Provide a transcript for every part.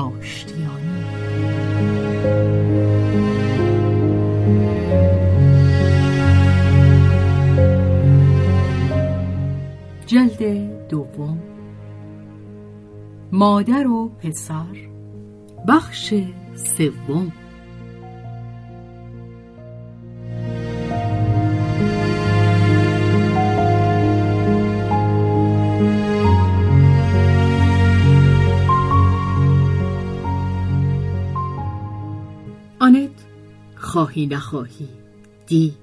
آشتیانی. جلد دوم. مادر و پسر. بخش سوم. خواهی نخواهی. دید.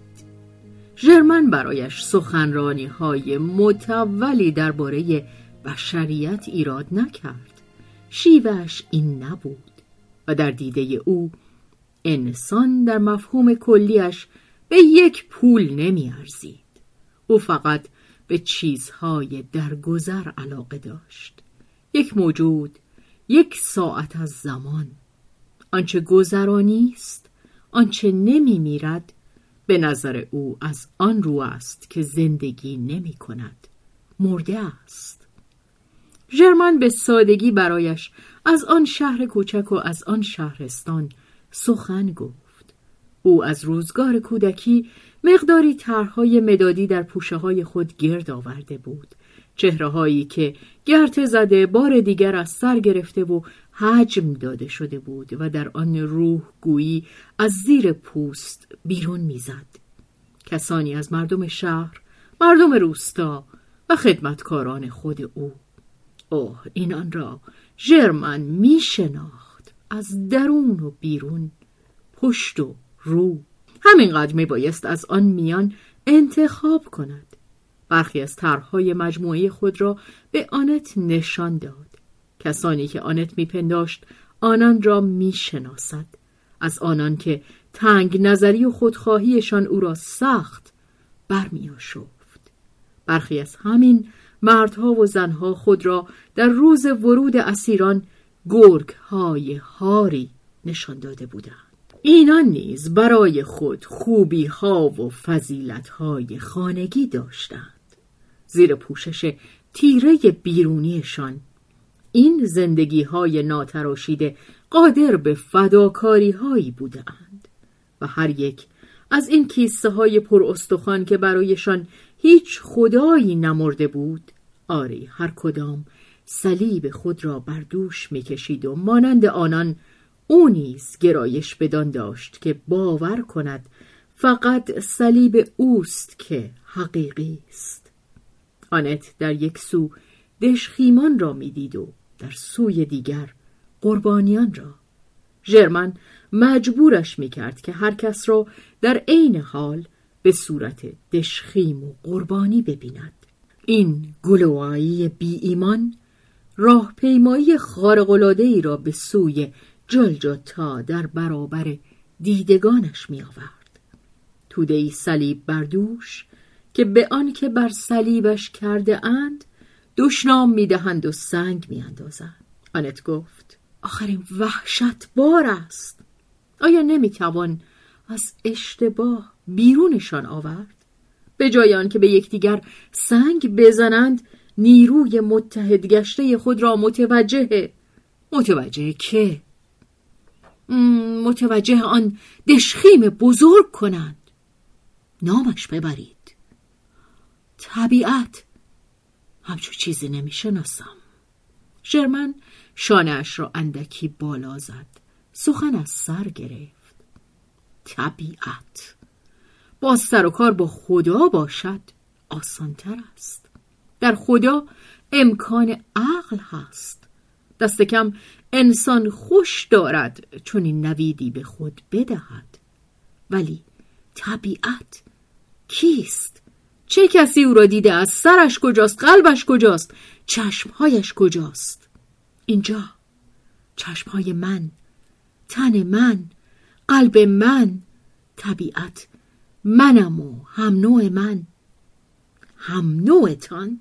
ژرمن برایش سخنرانی های متولی درباره بشریت ایراد نکرد. شیوهش این نبود و در دیده او انسان در مفهوم کلیش به یک پول نمیارزید. او فقط به چیزهای درگذر علاقه داشت. یک موجود یک ساعت از زمان. آنچه گذرانی است آنچه نمی میرد به نظر او از آن رو است که زندگی نمی کند. مرده است. ژرمن به سادگی برایش از آن شهر کوچک و از آن شهرستان سخن گفت. او از روزگار کودکی مقداری طرحهای مدادی در پوشه های خود گرد آورده بود. چهره هایی که گرت زده بار دیگر از سر گرفته و حجم داده شده بود و در آن روح گویی از زیر پوست بیرون می‌زد. کسانی از مردم شهر، مردم روستا و خدمتکاران خود او. اوه اینان را ژرمن می شناخت از درون و بیرون پشت و رو همینقدر می بایست از آن میان انتخاب کند برخی از طرحهای مجموعه خود را به آنت نشان داد. کسانی که آنت میپنداشت آنان را می‌شناسد. از آنان که تنگ نظری و خودخواهیشان او را سخت برمیآشفت. برخی از همین مردها و زنها خود را در روز ورود اسیران گرگ های هاری نشان داده بودند. اینان نیز برای خود خوبی ها و فضیلت های خانگی داشتند. زیر پوشش تیره بیرونیشان. این زندگی های ناتراشیده قادر به فداکاری هایی بودند و هر یک از این کیسه های پر استخوان که برایشان هیچ خدایی نمرده بود آری هر کدام صلیب خود را بر دوش می‌کشید و مانند آنان او نیز گرایش بدان داشت که باور کند فقط صلیب اوست که حقیقی است. آنت در یک سو دشخیمان را می‌دید و در سوی دیگر قربانیان را ژرمن مجبورش می‌کرد که هر کس را در عین حال به صورت دشخیم و قربانی ببیند این گلوایی بی ایمان راهپیمایی ای را به سوی جلجتا در برابر دیدگانش می آورد. توده ای صلیب بردوش که به آنکه بر صلیبش کرده اند دشنام می‌دهند و سنگ میاندازند. آنت گفت آخرین وحشت بار است. آیا نمی‌توان از اشتباه بیرونشان آورد؟ به جای آنکه به یکدیگر سنگ بزنند نیروی متحد گشته خود را متوجه متوجه که؟ متوجه آن دشخیم بزرگ کنند. نامش ببرید. طبیعت. همچون چیزی نمی‌شناسم. شرمن شانهاش را اندکی بالا زد. سخن از سر گرفت. طبیعت. باز سر و کار با خدا باشد آسانتر است. در خدا امکان عقل هست. دست کم انسان خوش دارد چون این نویدی به خود بدهد. ولی طبیعت کیست؟ چه کسی او را دیده از سرش کجاست؟ قلبش کجاست؟ چشمهایش کجاست؟ اینجا چشمهای من تن من قلب من طبیعت منم و هم نوع من. هم نوعتان؟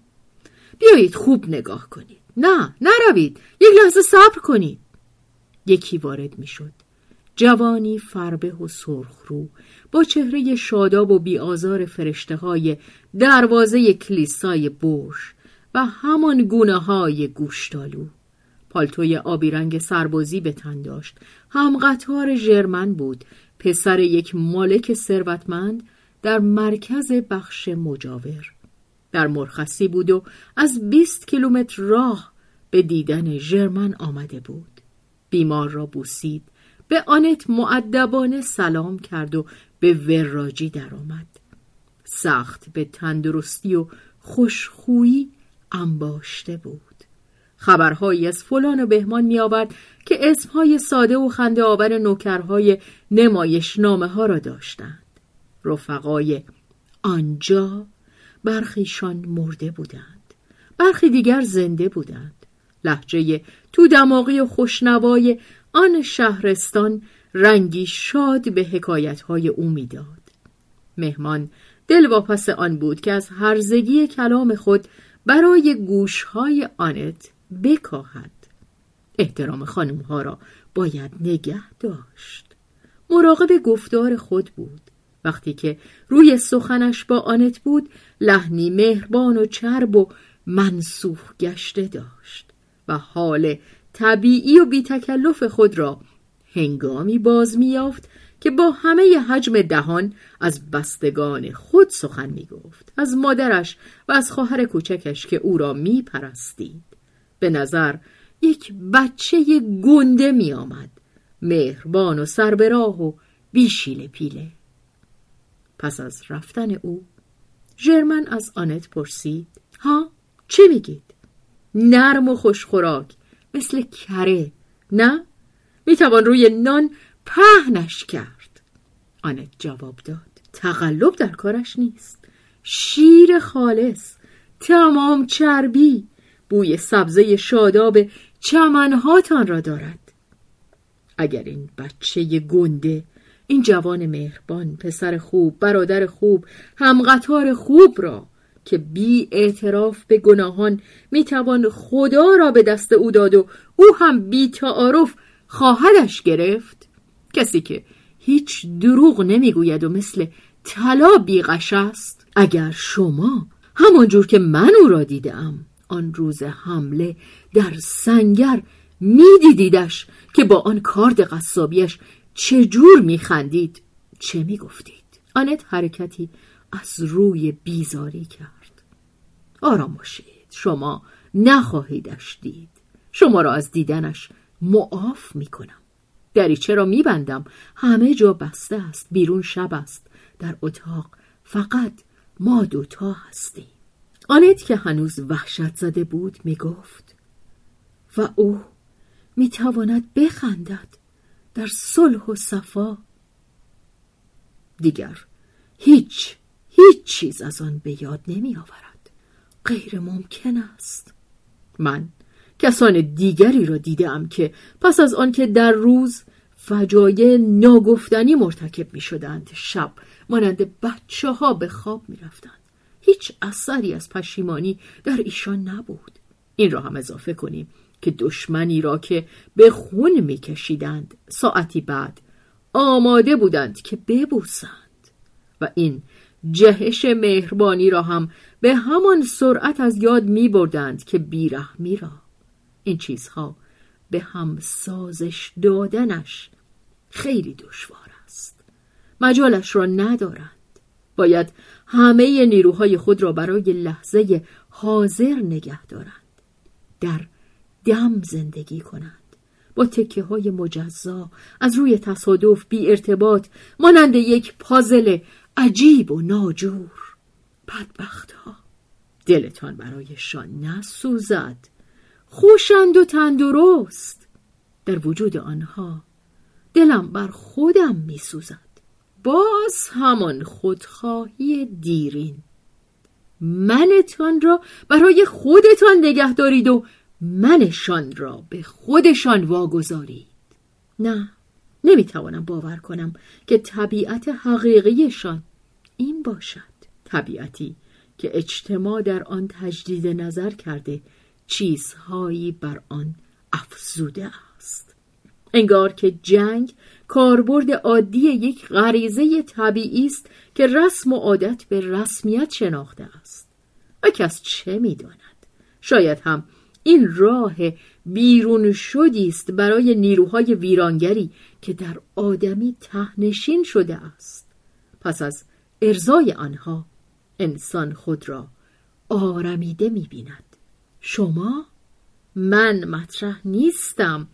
بیایید خوب نگاه کنید. نه نروید. یک لحظه صبر کنید. یکی وارد می‌شد. جوانی فربه و سرخرو با چهره شاداب و بیآزار فرشته های دروازه کلیسای برش و همان گونه های گوشتالو. پالتوی آبی رنگ سربازی به تن داشت. هم قطار ژرمن بود. پسر یک مالک ثروتمند در مرکز بخش مجاور. در مرخصی بود و از 20 کیلومتر راه به دیدن ژرمن آمده بود. بیمار را بوسید. به آنت معدبانه سلام کرد و به وراجی درآمد. سخت به تندرستی و خوشخویی انباشته بود. خبرهایی از فلان و بهمان میآورد که اسمهای ساده و خنده آور نوکرهای نمایش نامه ها را داشتند. رفقای آنجا برخیشان مرده بودند. برخی دیگر زنده بودند. لحجه تو دماغی و خوشنوای آن شهرستان رنگی شاد به حکایتهای او می‌داد. مهمان دل واپس آن بود که از هرزگی کلام خود برای گوشهای آنت بکاهد. احترام خانم ها را باید نگه داشت. مراقب گفتار خود بود. وقتی که روی سخنش با آنت بود لحنی مهربان و چرب و منسوخ گشته داشت و حال طبیعی و بی تکلف خود را هنگامی باز میافت که با همه حجم دهان از بستگان خود سخن می گفت از مادرش و از خواهر کوچکش که او را می پرستید به نظر یک بچه گنده می آمد مهربان و سربراه و بیشیل پیله. پس از رفتن او ژرمن از آنت پرسید ها چه میگید؟ نرم و خوشخوراک. مثل کره نه؟ می‌توان روی نان پهنش کرد. آنت جواب داد تقلب در کارش نیست. شیر خالص تمام چربی بوی سبزه شاداب چمنهاتان را دارد. اگر این بچه گنده این جوان مهربان پسر خوب برادر خوب همقطار خوب را که بی اعتراف به گناهان می‌توان خدا را به دست او داد و او هم بی تعارف خواهدش گرفت. کسی که هیچ دروغ نمی‌گوید و مثل طلا بیغش است اگر شما همانجور که من او را دیدم آن روز حمله در سنگر میدیدیدش که با آن کارد قصابیش چجور میخندید چه می‌گفتید. آنت حرکتی از روی بیزاری کرد. آرام باشید شما نخواهیدش دید. شما را از دیدنش معاف می‌کنم. دریچه را میبندم؟ همه جا بسته است بیرون شب است. در اتاق فقط ما دوتا هستیم. آنت که هنوز وحشت زده بود می‌گفت و او می‌تواند بخندد در صلح و صفا. دیگر هیچ هیچ چیز از آن به یاد نمی آورد غیر ممکن است من کسان دیگری را دیدم که پس از آنکه در روز فجایع ناگفتنی مرتکب می شدند شب مانند بچه ها به خواب می رفتند. هیچ اثری از پشیمانی در ایشان نبود این را هم اضافه کنیم که دشمنی را که به خون میکشیدند ساعتی بعد آماده بودند که ببوسند و این جهش مهربانی را هم به همان سرعت از یاد می بردند که بیرحمی را. این چیزها به هم سازش دادنش خیلی دشوار است. مجالش را ندارند. باید همه نیروهای خود را برای لحظه حاضر نگه دارند. در دم زندگی کنند. با تکه های مجزا از روی تصادف بی ارتباط مانند یک پازل عجیب و ناجور. بدبخت ها دلتان برایشان نسوزد. خوشند و تندرست در وجود آنها. دلم بر خودم میسوزد. باز همان خودخواهی دیرین. منتان را برای خودتان نگه دارید و منشان را به خودشان واگذارید. نه نمی‌توانم باور کنم که طبیعت حقیقیشان این باشد. طبیعتی که اجتماع در آن تجدید نظر کرده چیزهایی بر آن افزوده است. انگار که جنگ کاربرد عادی یک غریزه طبیعی است که رسم و عادت به رسمیت شناخته است. و کس چه می‌داند؟ شاید هم این راه بیرون شدی است برای نیروهای ویرانگری که در آدمی تهنشین شده است. پس از ارزای آنها انسان خود را آرمیده می‌بیند. شما؟ من مطرح نیستم.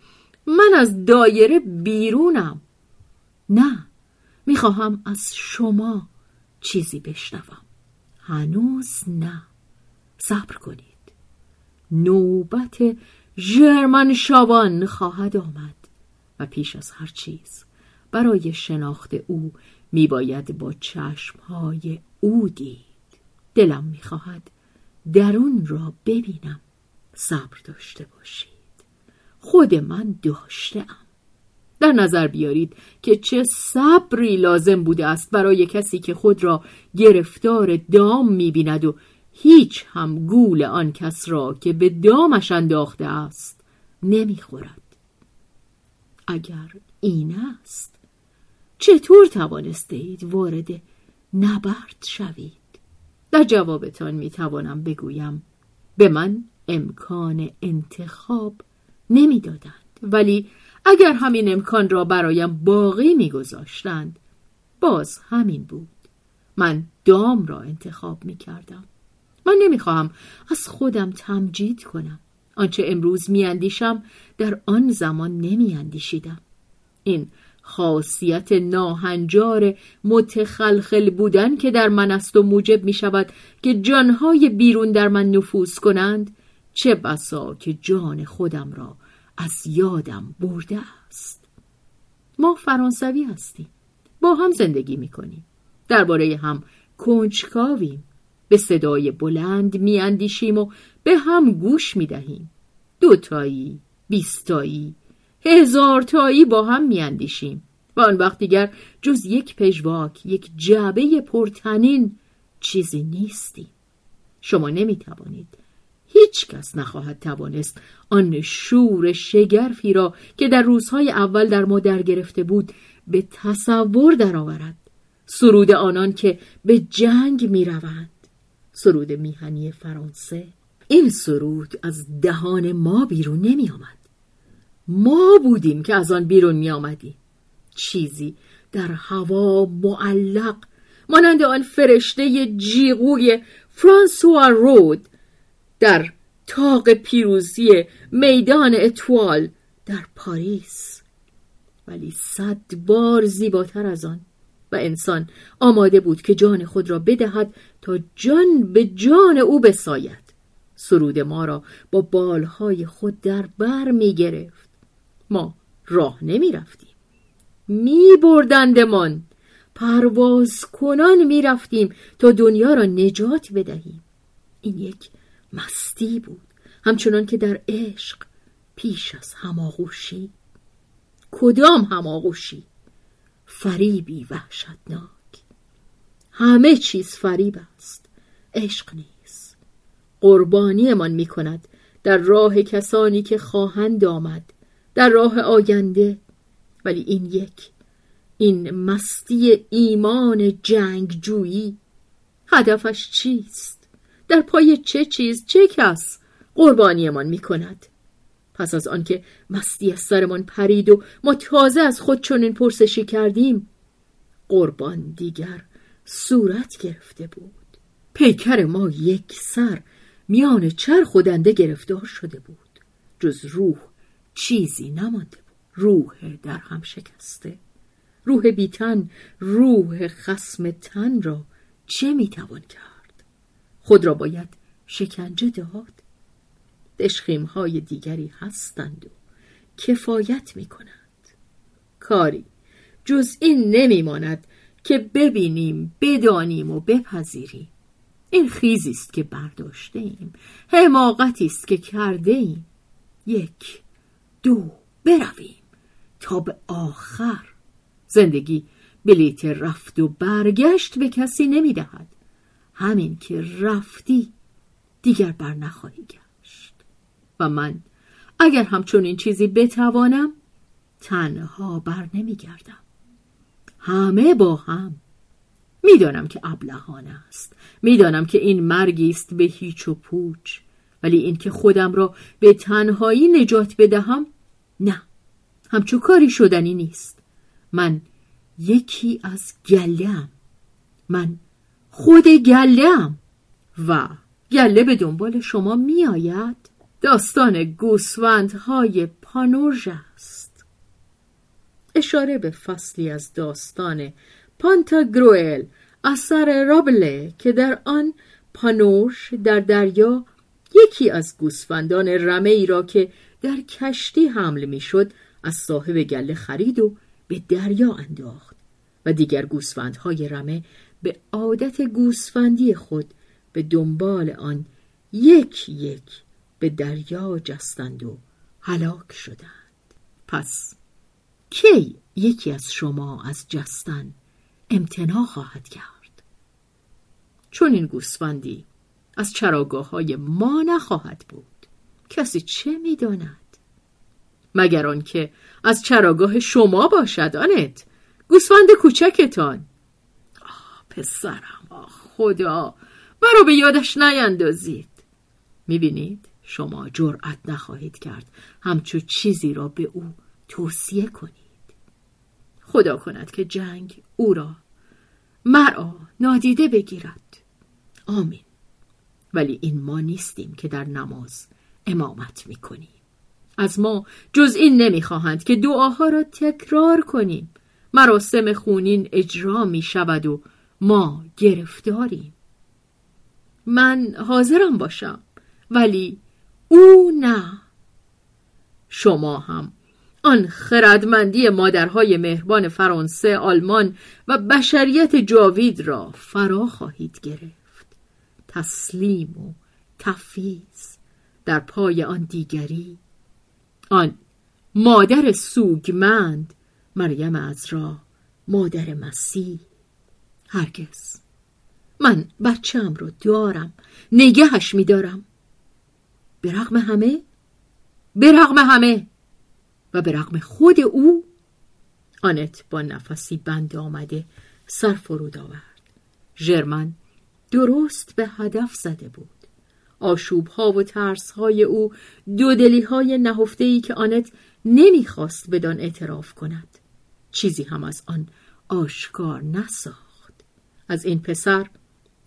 من از دایره بیرونم. نه می‌خواهم از شما چیزی بشنوم. هنوز نه. صبر کنید. نوبت ژرمن شابان خواهد آمد. و پیش از هر چیز برای شناخت او میباید با چشمهای او دید دلم می‌خواهد درون را ببینم. صبر داشته باشید. خود من داشتم در نظر بیارید که چه صبری لازم بوده است برای کسی که خود را گرفتار دام می‌بیند و هیچ هم گول آن کس را که به دامش انداخته است نمی‌خورد. اگر این است چطور توانسته اید وارد نبرد شوید؟ در جوابتان می‌توانم بگویم. به من امکان انتخاب نمی‌دادند. ولی اگر همین امکان را برایم باقی میگذاشتند باز همین بود. من دام را انتخاب می‌کردم. من نمی‌خواهم از خودم تمجید کنم. آنچه امروز میاندیشم در آن زمان نمیاندیشیدم. این خاصیت ناهنجار متخلخل بودن که در من است و موجب می شود که جانهای بیرون در من نفوذ کنند چه بسا که جان خودم را از یادم برده است. ما فرانسوی هستیم. با هم زندگی می کنیم درباره هم کنجکاویم. به صدای بلند میاندیشیم و به هم گوش می‌دهیم. دوتایی بیستایی هزارتایی با هم میاندیشیم. و آن وقت دیگر جز یک پژواک یک جعبه پرتنین چیزی نیستیم. شما نمی‌توانید. هیچ کس نخواهد توانست آن شور شگرفی را که در روزهای اول در ما در گرفته بود به تصور درآورد. سرود آنان که به جنگ می‌روند. سرود میهنی فرانسه. این سرود از دهان ما بیرون نمی آمد. ما بودیم که از آن بیرون می آمدیم. چیزی در هوا معلق مانند آن فرشته جیغوی فرانسوا رود در تاق پیروزی میدان اتوال در پاریس. ولی صد بار زیباتر از آن. و انسان آماده بود که جان خود را بدهد تا جان به جان او بساید. سرود ما را با بالهای خود در بر می گرفت. ما راه نمی رفتیم می بردندمان پرواز کنان می رفتیم تا دنیا را نجات بدهیم. این یک مستی بود. همچنان که در عشق پیش از هماغوشی. کدام هماغوشی؟ فریبی وحشتناک. همه چیز فریب است. عشق نیست. قربانیمان می کند در راه کسانی که خواهند آمد. در راه آینده. ولی این یک این مستی ایمان جنگجویی هدفش چیست؟ در پای چه چیز چه کس قربانیمان می کند پس از آنکه مستی از سرمان پرید و ما تازه از خود چنین پرسشی کردیم قربان دیگر صورت گرفته بود. پیکر ما یک سر میان چرخ خودنده گرفتار شده بود. جز روح چیزی نمانده بود. روح در هم شکسته. روح بیتن روح خسم تن را چه می‌توان کرد؟ خود را باید شکنجه داد. دشخیم های دیگری هستند و کفایت می کنند کاری جز این نمیماند که ببینیم بدانیم و بپذیریم. این خیزی است که برداشته ایم حماقتی است که کرده ایم یک دو برویم تا به آخر. زندگی بلیت رفت و برگشت به کسی نمی‌دهد. همین که رفتی دیگر بر نخواهی گشت. و من اگر همچون این چیزی بتوانم تنها بر نمیگردم. همه با هم. می‌دانم که ابلهانه است. می‌دانم که این مرگی است به هیچ و پوچ. ولی اینکه خودم را به تنهایی نجات بدهم نه همچو کاری شدنی نیست. من یکی از گلم من خود گلم و گله به دنبال شما میآید. داستان گوسفندهای پانورژ است. اشاره به فصلی از داستان پانتاگروئل اثر رابله که در آن پانورش در دریا یکی از گوسفندان رمه ای را که در کشتی حمل می‌شد از صاحب گله خرید و به دریا انداخت و دیگر گوسفندهای رمه به عادت گوسفندی خود به دنبال آن یک یک به دریا جستند و هلاک شدند. پس کی یکی از شما از جستن امتناع خواهد کرد؟ چون این گوسفندی از چراگاه های ما نخواهد بود. کسی چه می‌داند؟ مگر آنکه از چراگاه شما باشد آنت؟ گوسفند کوچکتان. آه پسرم آه خدا مرا به یادش نیندازید. می‌بینید شما جرأت نخواهید کرد همچو چیزی را به او توصیه کنید. خدا کند که جنگ او را مرا نادیده بگیرد. آمین. ولی این ما نیستیم که در نماز امامت می‌کنیم. از ما جز این نمی‌خواهند که دعاها را تکرار کنیم. مراسم خونین اجرا می شود و ما گرفتاریم. من حاضرم باشم ولی او نه. شما هم. آن خردمندی مادرهای مهربان فرانسه، آلمان و بشریت جاوید را فرا خواهید گرفت. تسلیم و تفیز. در پای آن دیگری. آن مادر سوگمند مریم از را مادر مسیح. هرگز. من بچم رو دارم نگهش میدارم. به رغم همه؟ به همه. و به خود او؟ آنت با نفسی بند آمده سر فرود آورد. ژرمن درست به هدف زده بود. آشوب ها و ترس های او دودلی های نهفته ای که آنت نمی‌خواست بدان اعتراف کند. چیزی هم از آن آشکار نساخت. از این پسر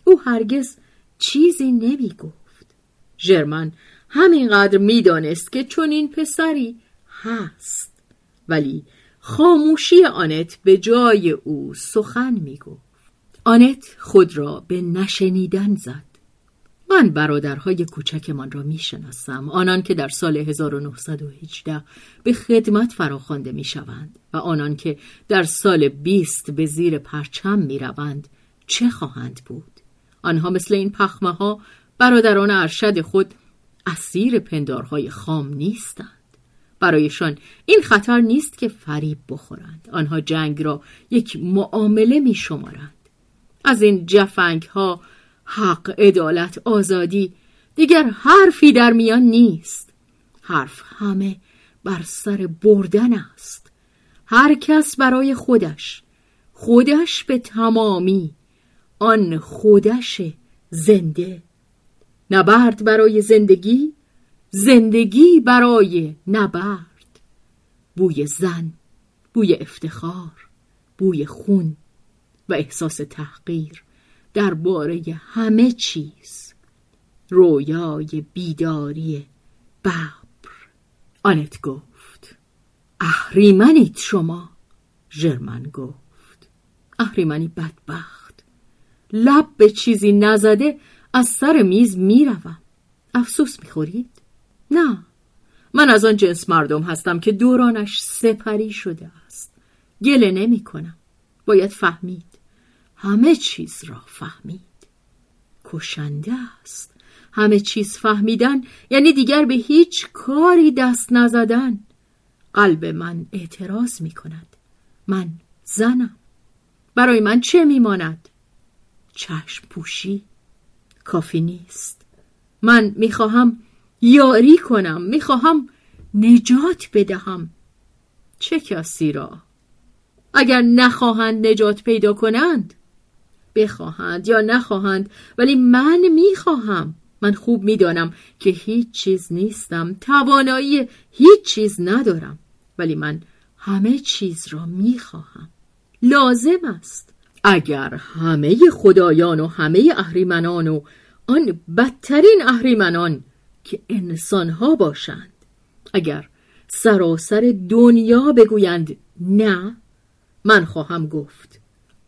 او هرگز چیزی نمی گفت ژرمن همینقدر می‌دانست که چون این پسری هست ولی خاموشی آنت به جای او سخن می گفت آنت خود را به نشنیدن زد. من برادرهای کوچکمان را می شناسم آنان که در سال 1918 به خدمت فراخوانده می شوند و آنان که در سال 20 به زیر پرچم می روند چه خواهند بود؟ آنها مثل این پخمه ها برادران ارشد خود اسیر پندارهای خام نیستند. برایشان این خطر نیست که فریب بخورند. آنها جنگ را یک معامله می شمارند از این جفنگ ها حق، عدالت، آزادی دیگر حرفی در میان نیست. حرف همه بر سر بردن است. هر کس برای خودش خودش به تمامی آن خودش زنده. نبرد برای زندگی زندگی برای نبرد. بوی زن بوی افتخار بوی خون و احساس تحقیر. درباره همه چیز. رویای بیداری ببر. آنت گفت اهریمنید شما. ژرمن گفت اهریمنی بدبخت. لب به چیزی نزده از سر میز می‌روم. افسوس می‌خورید؟ نه. من از آن جنس مردم هستم که دورانش سپری شده است. گله نمی کنم باید فهمید. همه چیز را فهمید. کشنده است. همه چیز فهمیدن یعنی دیگر به هیچ کاری دست نزدن. قلب من اعتراض می کند. من زنم. برای من چه میماند چشم پوشی. کافی نیست. من می‌خواهم یاری کنم. می‌خواهم نجات بدهم. چه کسی را؟ اگر نخواهند نجات پیدا کنند بخواهند یا نخواهند ولی من می‌خواهم. من خوب می‌دانم که هیچ چیز نیستم. توانایی هیچ چیز ندارم ولی من همه چیز را می‌خواهم. لازم است. اگر همه خدایان و همه اهریمنان و آن بدترین اهریمنان که انسانها باشند اگر سراسر دنیا بگویند نه من خواهم گفت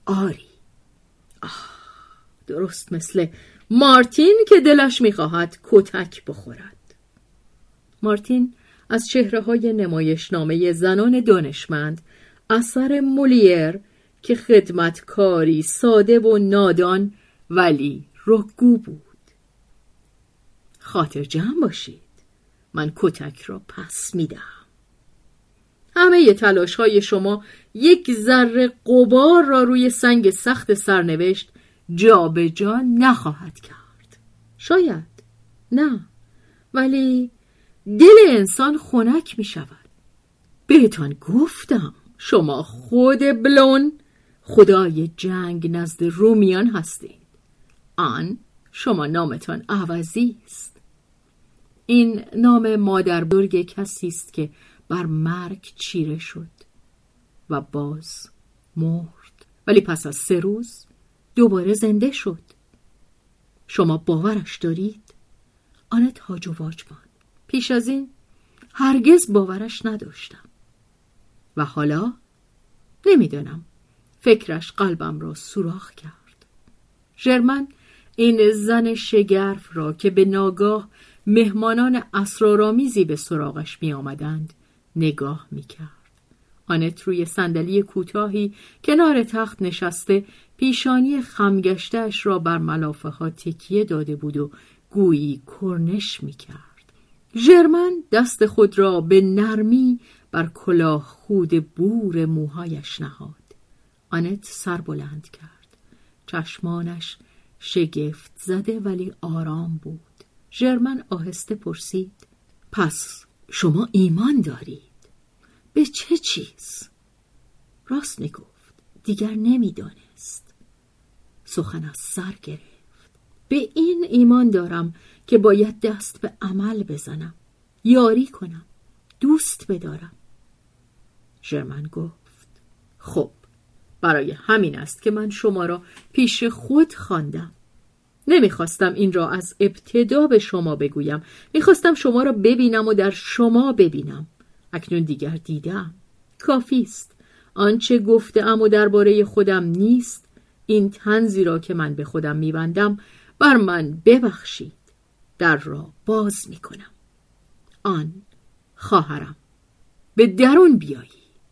آری. درست مثل مارتین که دلش می‌خواهد کتک بخورد. مارتین از چهره های نمایشنامه زنان دانشمند اثر مولیر که خدمتکاری ساده و نادان ولی رکگو بود. خاطر جمع باشید. من کتک را پس میدم همه تلاش های شما یک ذره قبار را روی سنگ سخت سرنوشت جابجا جا نخواهد کرد. شاید نه ولی دل انسان خنک می شود. بهتان گفتم شما خود بلون خدای جنگ نزد رومیان هستید. آن شما نامتان عوضی است. این نام مادر کسی است که بر مرگ چیره شد و باز مرد. ولی پس از سه روز دوباره زنده شد. شما باورش دارید؟ آنت هاج و واجمان پیش از این هرگز باورش نداشتم. و حالا نمی‌دانم. فکرش قلبم را سوراخ کرد. ژرمن این زن شگرف را که به ناگاه مهمانان اسرارآمیزی به سراغش می آمدند نگاه می کرد. آنت روی صندلی کوتاهی کنار تخت نشسته پیشانی خمگشتش را بر ملافه ها تکیه داده بود و گویی کرنش می کرد. ژرمن دست خود را به نرمی بر کلاه خود بور موهایش نهاد. آنت سر بلند کرد. چشمانش شگفت زده ولی آرام بود. ژرمن آهسته پرسید پس شما ایمان دارید به چه چیز؟ راست می‌گفت. دیگر نمی‌دانست. سخن از سر گرفت. به این ایمان دارم که باید دست به عمل بزنم. یاری کنم. دوست بدارم. ژرمن گفت. خب برای همین است که من شما را پیش خود خواندم. نمی‌خواستم این را از ابتدا به شما بگویم. می‌خواستم شما را ببینم و در شما ببینم. اکنون دیگر دیدم. کافی است. آنچه گفتم و درباره خودم نیست این تنزی را که من به خودم میبندم بر من ببخشید. در را باز می‌کنم. آن خواهرم. به درون بیایی.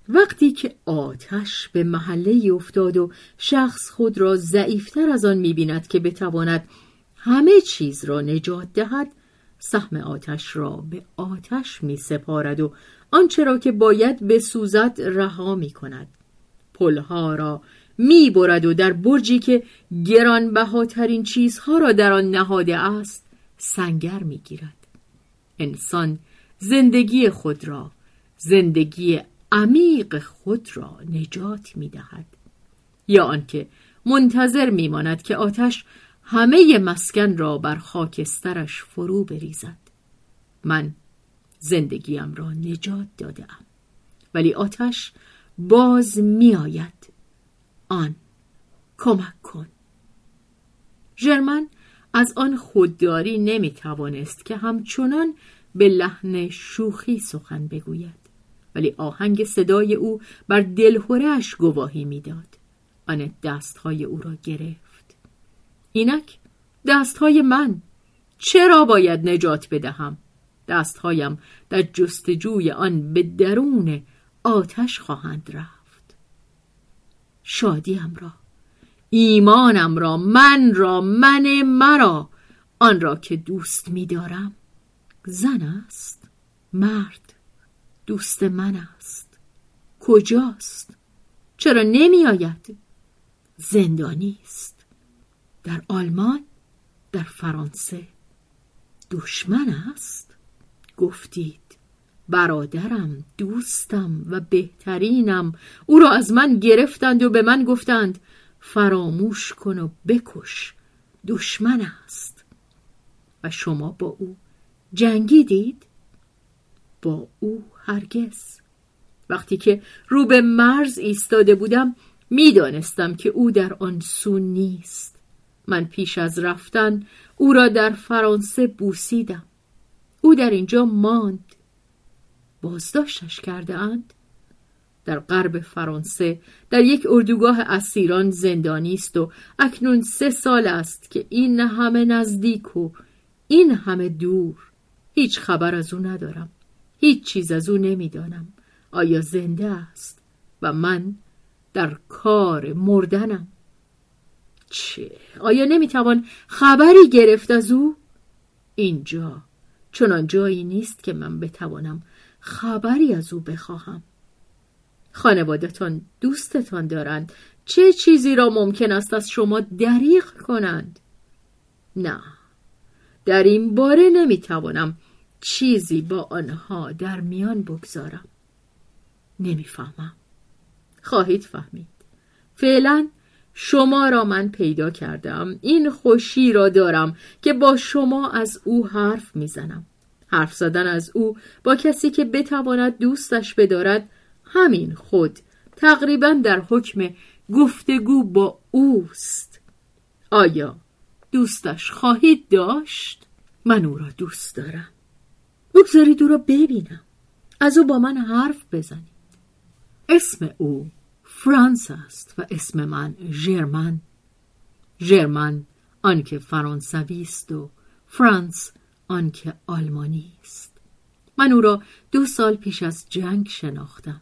وقتی که آتش به محله افتاد و شخص خود را ضعیفتر از آن می‌بیند که بتواند همه چیز را نجات دهد سهم آتش را به آتش می سپارد و آنچه را که باید بسوزد رها می کند پلها را می برد و در برجی که گرانبهاترین چیزها را در آن نهاده است سنگر می گیرد انسان زندگی خود را زندگی عمیق خود را نجات می دهد یا آنکه منتظر میماند که آتش همه مسکن را بر خاکسترش فرو بریزد. من زندگیم را نجات دادم ولی آتش باز میآید. آن کمک کن. ژرمن از آن خودداری نمی توانست که همچنان به لحن شوخی سخن بگوید. ولی آهنگ صدای او بر دلهورهاش گواهی می‌داد. آن دستهای او را گرفت. اینک دستهای من چرا باید نجات بدهم؟ دستهایم در جستجوی آن به درون آتش خواهند رفت. شادیم را ایمانم را من را من مرا آن را که دوست می‌دارم زن است مرد دوست من است. کجاست؟ چرا نمی آید؟ زندانی است. در آلمان در فرانسه. دشمن است. گفتید. برادرم دوستم و بهترینم. او را از من گرفتند و به من گفتند فراموش کن و بکش دشمن است. و شما با او جنگیدید؟ با او هرگز. وقتی که رو به مرز ایستاده بودم می‌دانستم که او در آن سو نیست. من پیش از رفتن او را در فرانسه بوسیدم. او در اینجا ماند. بازداشتش کرده اند. در غرب فرانسه در یک اردوگاه اسیران زندانی است و اکنون سه سال است که این همه نزدیک و این همه دور. هیچ خبر از او ندارم. هیچ چیز از او نمی‌دانم. آیا زنده است؟ و من در کار مردنم. چه؟ آیا نمی‌توان خبری گرفت از او؟ اینجا. چنان جایی نیست که من بتوانم خبری از او بخواهم. خانوادتان دوستتان دارند. چه چیزی را ممکن است از شما دریغ کنند؟ نه در این باره نمی‌توانم چیزی با آنها در میان بگذارم. نمی‌فهمم. خواهید فهمید. فعلا شما را من پیدا کردم. این خوشی را دارم که با شما از او حرف می‌زنم. حرف زدن از او با کسی که بتواند دوستش بدارد همین خود تقریبا در حکم گفتگو با اوست. آیا دوستش خواهید داشت؟ من او را دوست دارم. بگذارید او را ببینم. از او با من حرف بزنید. اسم او فرانس است و اسم من ژرمن. ژرمن آنکه فرانسوی است و فرانس آنکه آلمانی است. من او را دو سال پیش از جنگ شناختم.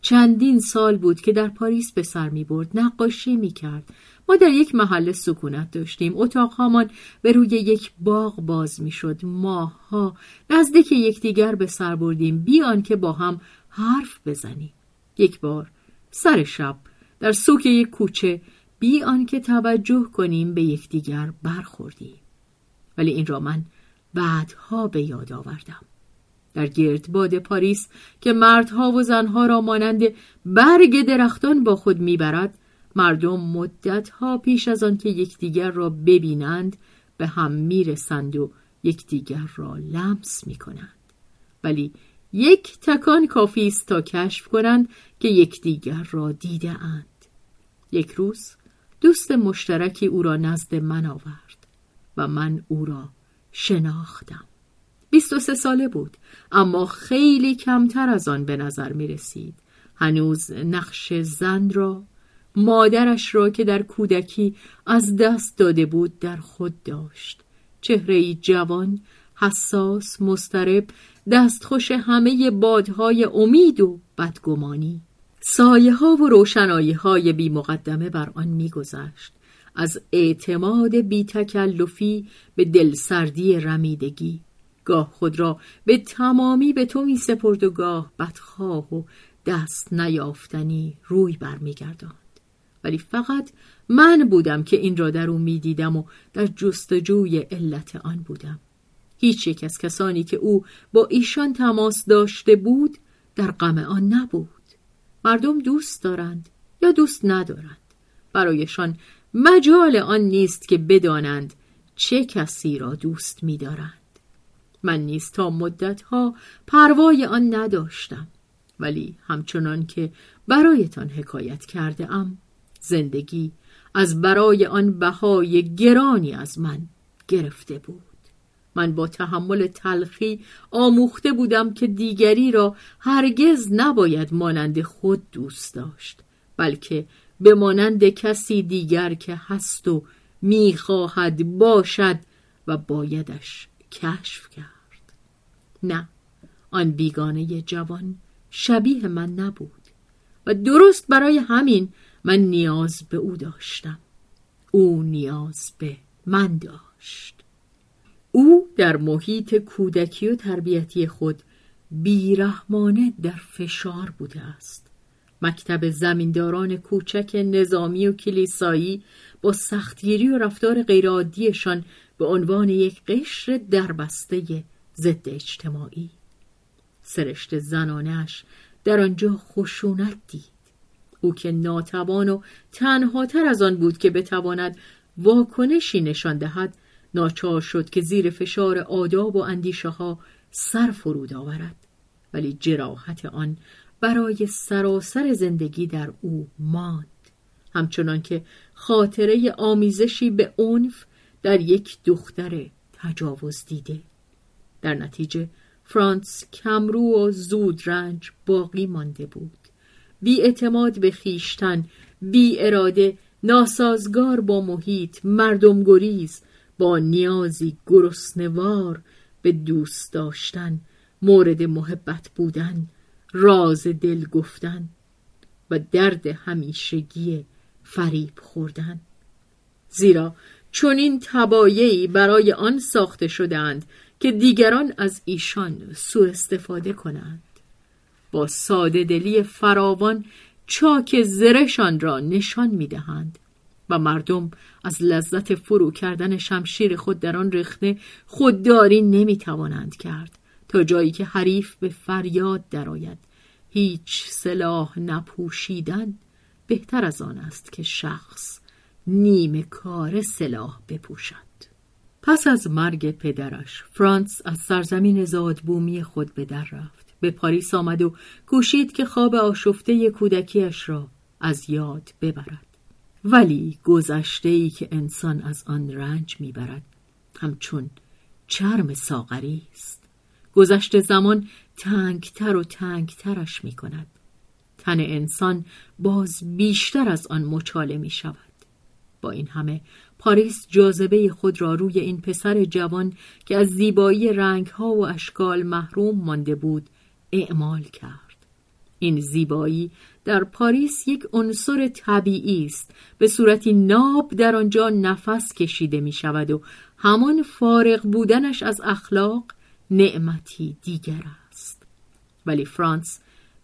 چندین سال بود که در پاریس به سر می برد نقاشی می کرد. ما در یک محل سکونت داشتیم. اتاقهامان به روی یک باغ باز می شد. ماهها نزدیک یکدیگر به سر بردیم. بیان که با هم حرف بزنیم. یک بار سر شب در سوک یک کوچه بی آنکه توجه کنیم به یکدیگر برخوردیم. ولی این را من بعدها به یاد آوردم. در گردباد پاریس که مردها و زنها را مانند برگ درختان با خود می‌برد مردم مدتها پیش از آن که یکدیگر را ببینند به هم می‌رسند و یکدیگر را لمس می‌کنند. ولی یک تکان کافی است تا کشف کنند که یکدیگر را دیده اند. یک روز دوست مشترکی او را نزد من آورد و من او را شناختم. بیست و سه ساله بود اما خیلی کمتر از آن به نظر می رسید. هنوز نقش زن را مادرش را که در کودکی از دست داده بود در خود داشت. چهره جوان، حساس، مسترب، دستخوش همه بادهای امید و بدگمانی. سایه ها و روشنایی های بی مقدمه بر آن میگذشت. از اعتماد بی تکلفی به دلسردی رمیدگی گاه خود را به تمامی به تو می سپرد و گاه بدخواه و دست نیافتنی روی برمیگرداند ولی فقط من بودم که این را در او می دیدم و در جستجوی علت آن بودم هیچ یک از کسانی که او با ایشان تماس داشته بود در غم آن نبود. مردم دوست دارند یا دوست ندارند. برایشان مجال آن نیست که بدانند چه کسی را دوست می‌دارند. من نیز تا مدتها پروای آن نداشتم ولی همچنان که برایتان حکایت کرده ام زندگی از برای آن بهای گرانی از من گرفته بود. من با تحمل تلخی آموخته بودم که دیگری را هرگز نباید مانند خود دوست داشت بلکه به مانند کسی دیگر که هست و می‌خواهد باشد و بایدش کشف کرد. نه آن بیگانه جوان شبیه من نبود و درست برای همین من نیاز به او داشتم. او نیاز به من داشت. او در محیط کودکی و تربیتی خود بیرحمانه در فشار بوده است. مکتب زمینداران کوچک نظامی و کلیسایی با سختگیری و رفتار غیرعادیشان به عنوان یک قشر دربسته ضد اجتماعی. سرشت زنانش در آنجا خشونت دید. او که ناتوان و تنهاتر از آن بود که بتواند واکنشی نشان دهد ناچار شد که زیر فشار آداب و اندیشه ها سر فرود آورد. ولی جراحت آن برای سراسر زندگی در او ماند. همچنان که خاطره آمیزشی به عنف در یک دختر تجاوز دیده. در نتیجه فرانس کمرو و زود رنج باقی مانده بود. بی اعتماد به خیشتن بی اراده ناسازگار با محیط مردم گریز با نیازی گرسنوار به دوست داشتن مورد محبت بودن راز دل گفتن و درد همیشگی فریب خوردن. زیرا چون این تبایعی برای آن ساخته شدند که دیگران از ایشان سوء استفاده کنند. با ساده دلی فراوان چاک زرشان را نشان می دهند و مردم از لذت فرو کردن شمشیر خود در آن رخنه خودداری نمی توانند کرد تا جایی که حریف به فریاد درآید. هیچ سلاح نپوشیدن بهتر از آن است که شخص نیمه کار سلاح بپوشد. پس از مرگ پدرش فرانس از سرزمین زادبومی خود به در رفت. به پاریس آمد و کوشید که خواب آشفته کودکیش را از یاد ببرد. ولی گذشته ای که انسان از آن رنج می‌برد همچون چرم ساغری است. گذشته زمان تنگتر و تنگترش می کند تن انسان باز بیشتر از آن مچاله می شود با این همه پاریس جاذبه خود را روی این پسر جوان که از زیبایی رنگها و اشکال محروم مانده بود اعمال کرد. این زیبایی در پاریس یک عنصر طبیعی است. به صورتی ناب در آنجا نفس کشیده می شود و همان فارغ بودنش از اخلاق نعمتی دیگر است. ولی فرانس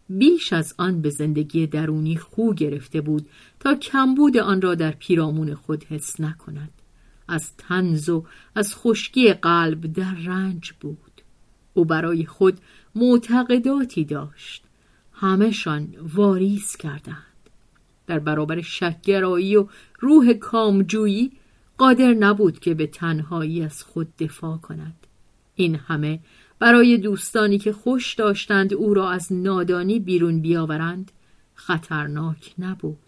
بیش از آن به زندگی درونی خو گرفته بود تا کمبود آن را در پیرامون خود حس نکند. از تنز و از خشکی قلب در رنج بود. او برای خود معتقداتی داشت. همهشان واریز کردند در برابر شکگرایی و روح کامجویی قادر نبود که به تنهایی از خود دفاع کند. این همه برای دوستانی که خوش داشتند او را از نادانی بیرون بیاورند خطرناک نبود.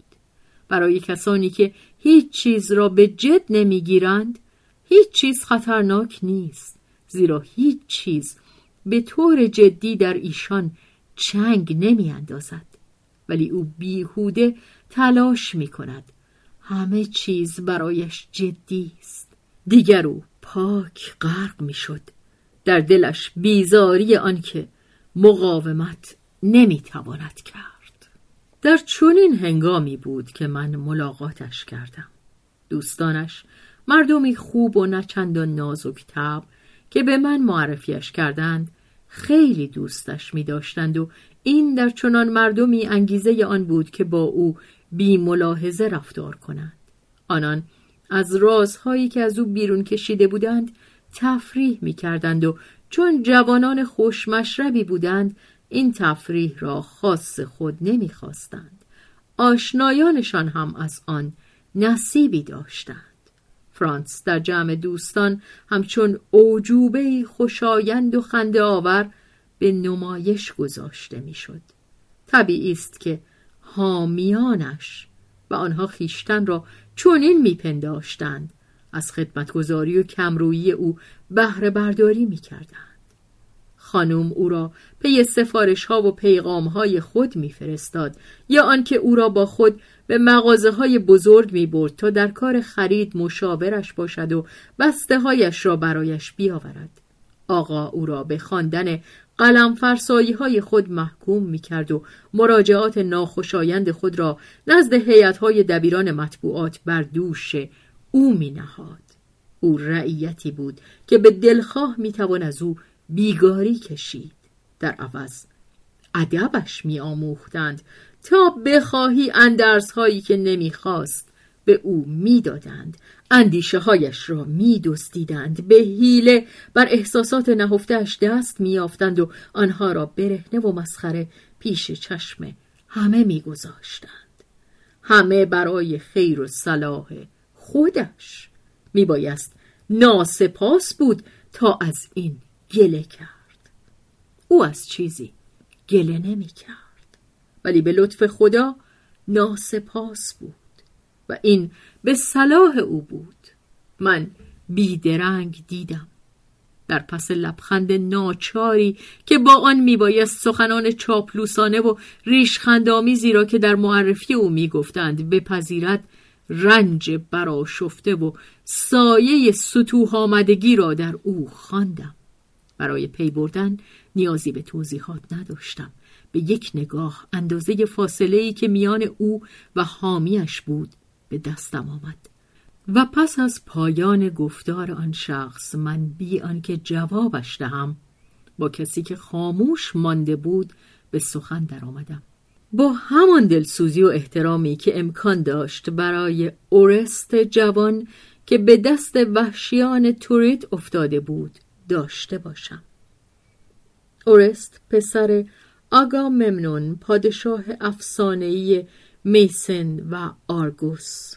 برای کسانی که هیچ چیز را به جد نمی‌گیرند هیچ چیز خطرناک نیست زیرا هیچ چیز به طور جدی در ایشان چنگ نمی اندازد ولی او بیهوده تلاش می کند همه چیز برایش جدی است. دیگر او پاک غرق می شد در دلش بیزاری آنکه مقاومت نمی تواند کرد. در چنین هنگامی بود که من ملاقاتش کردم. دوستانش مردمی خوب و نچندان نازک تب که به من معرفیش کردند خیلی دوستش می داشتند و این در چنان مردمی انگیزه آن بود که با او بی ملاحظه رفتار کنند. آنان از رازهایی که از او بیرون کشیده بودند تفریح می کردند و چون جوانان خوشمشربی بودند این تفریح را خاص خود نمی خواستند. آشنایانشان هم از آن نصیبی داشتند فرانس در جمع دوستان همچون اوجوبه خوشایند و خنده آور به نمایش گذاشته می‌شد. طبیعی است که حامیانش و آنها خیشتن را چنین میپنداشتند از خدمتگذاری و کمرویی او بهره برداری می‌کردند خانم او را پی سفارش ها و پیغام های خود میفرستاد یا آنکه او را با خود به مغازه های بزرگ می برد تا در کار خرید مشاورش باشد و بسته هایش را برایش بیاورد. آقا او را به خواندن قلم فرسایی های خود محکوم می کرد و مراجعات ناخوشایند خود را نزد هیئت های دبیران مطبوعات بر دوش او می نهاد. او رعیتی بود که به دلخواه می توان از او بیگاری کشید. در عوض ادبش می آموختند تا بخواهی اندرس هایی که نمی‌خواست به او می‌دادند. اندیشه هایش را میدزدیدند. به حیله بر احساسات نهفتهاش دست میافتند و آنها را برهنه و مسخره پیش چشم همه میگذاشتند. همه برای خیر و صلاح خودش میبایست ناسپاس بود تا از این گله کرد. او از چیزی گله نمی‌کرد ولی به لطف خدا ناسپاس بود و این به صلاح او بود. من بیدرنگ دیدم. در پس لبخند ناچاری که با آن میبایست سخنان چاپلوسانه و ریشخندآمیزی را که در معرفی او می‌گفتند بپذیرد رنج براشفته و سایه سطوح آمدگی را در او خواندم. برای پی بردن نیازی به توضیحات نداشتم. به یک نگاه اندازه فاصله ای که میان او و حامیش بود به دستم آمد. و پس از پایان گفتار آن شخص من بی آنکه جوابش دهم با کسی که خاموش مانده بود به سخن درآمدم. با همان دلسوزی و احترامی که امکان داشت برای اورست جوان که به دست وحشیان توریت افتاده بود داشته باشم. اورست پسر آگا ممنون پادشاه افسانه‌ای میسن و آرگوس.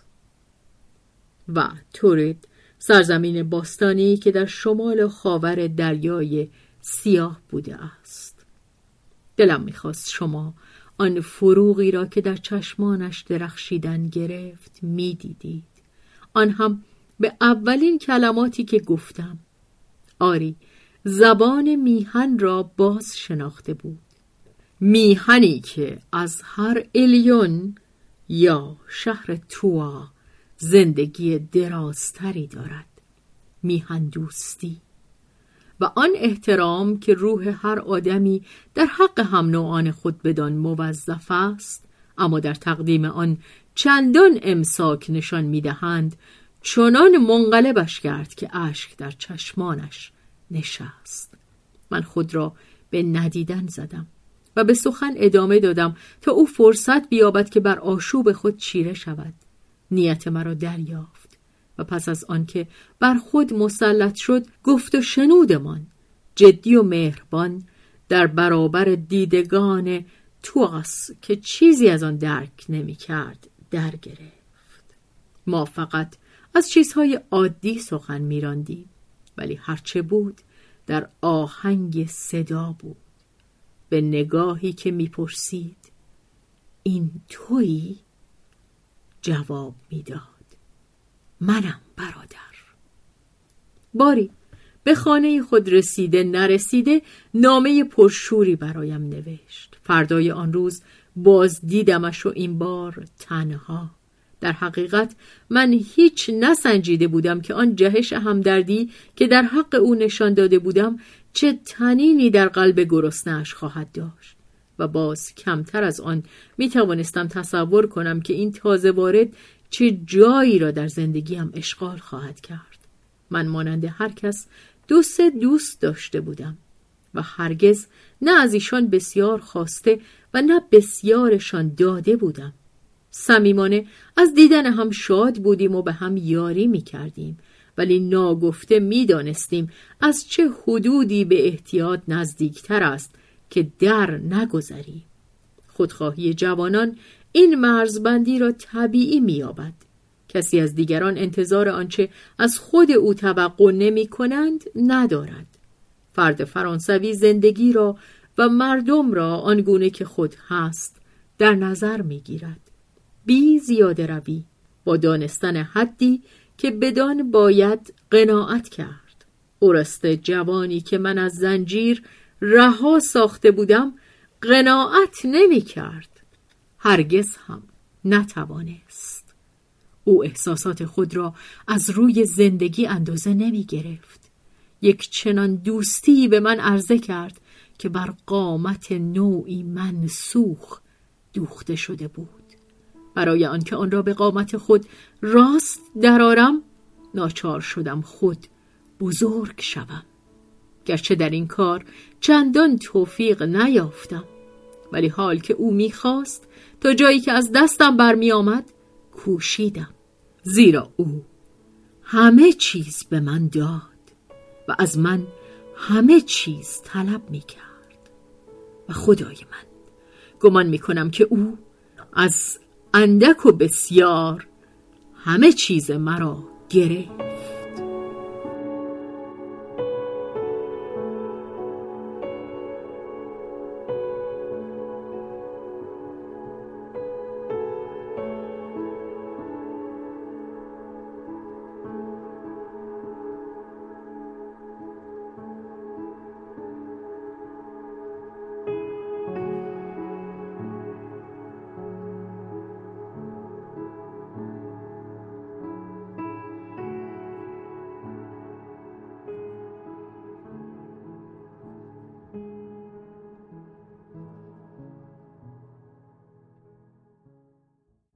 و تورید سرزمین باستانی که در شمال خاور دریای سیاه بوده است. دلم می‌خواست شما آن فروغی را که در چشمانش درخشیدن گرفت می‌دیدید. آن هم به اولین کلماتی که گفتم. آری زبان میهن را باز شناخته بود. میهنی که از هر الیون یا شهر توا زندگی درازتری دارد. میهن دوستی. و آن احترام که روح هر آدمی در حق هم نوعان خود بدان موظف است اما در تقدیم آن چندان امساک نشان می‌دهند چنان منقلبش کرد که اشک در چشمانش نشست. من خود را به ندیدن زدم و به سخن ادامه دادم تا او فرصت بیابد که بر آشوب خود چیره شود. نیت مرا دریافت و پس از آنکه بر خود مسلط شد گفت و شنودمان جدی و مهربان در برابر دیدگان توغس که چیزی از آن درک نمی کرد در گرفت. ما فقط از چیزهای عادی سخن میراندیم ولی هرچه بود در آهنگ صدا بود. به نگاهی که می‌پرسید این تویی؟ جواب می‌داد منم برادر. باری به خانه خود رسیده نرسیده نامه پرشوری برایم نوشت. فردای آن روز باز دیدمش و این بار تنها. در حقیقت من هیچ نسنجیده بودم که آن جهش همدردی که در حق او نشان داده بودم چه تنینی در قلب گرسنهاش خواهد داشت و باز کمتر از آن می توانستم تصور کنم که این تازه وارد چه جایی را در زندگیم اشغال خواهد کرد. من مانند هر کس دو سه دوست داشته بودم و هرگز نه از ایشان بسیار خواسته و نه بسیارشان داده بودم. صمیمانه از دیدن هم شاد بودیم و به هم یاری می کردیم ولی ناگفته می‌دانستیم از چه حدودی به احتیاط نزدیکتر است که در نگذریم. خودخواهی جوانان این مرزبندی را طبیعی مییابد. کسی از دیگران انتظار آنچه از خود او توقع نمی کنند ندارد. فرد فرانسوی زندگی را و مردم را آنگونه که خود هست در نظر می گیرد بی زیاده روی با دانستن حدی که بدان باید قناعت کرد. اورست جوانی که من از زنجیر رها ساخته بودم قناعت نمی کرد. هرگز هم نتوانست. او احساسات خود را از روی زندگی اندازه نمی گرفت. یک چنان دوستی به من عرضه کرد که بر قامت نوعی منسوخ دوخته شده بود. برای آنکه آن را به قامت خود راست درارم ناچار شدم خود بزرگ شوم. گرچه در این کار چندان توفیق نیافتم ولی حال که او می‌خواست تا جایی که از دستم برمی آمد کوشیدم. زیرا او همه چیز به من داد و از من همه چیز طلب می کرد و خدای من گمان می کنم که او از اندک و بسیار. همه چیز مرا گرفت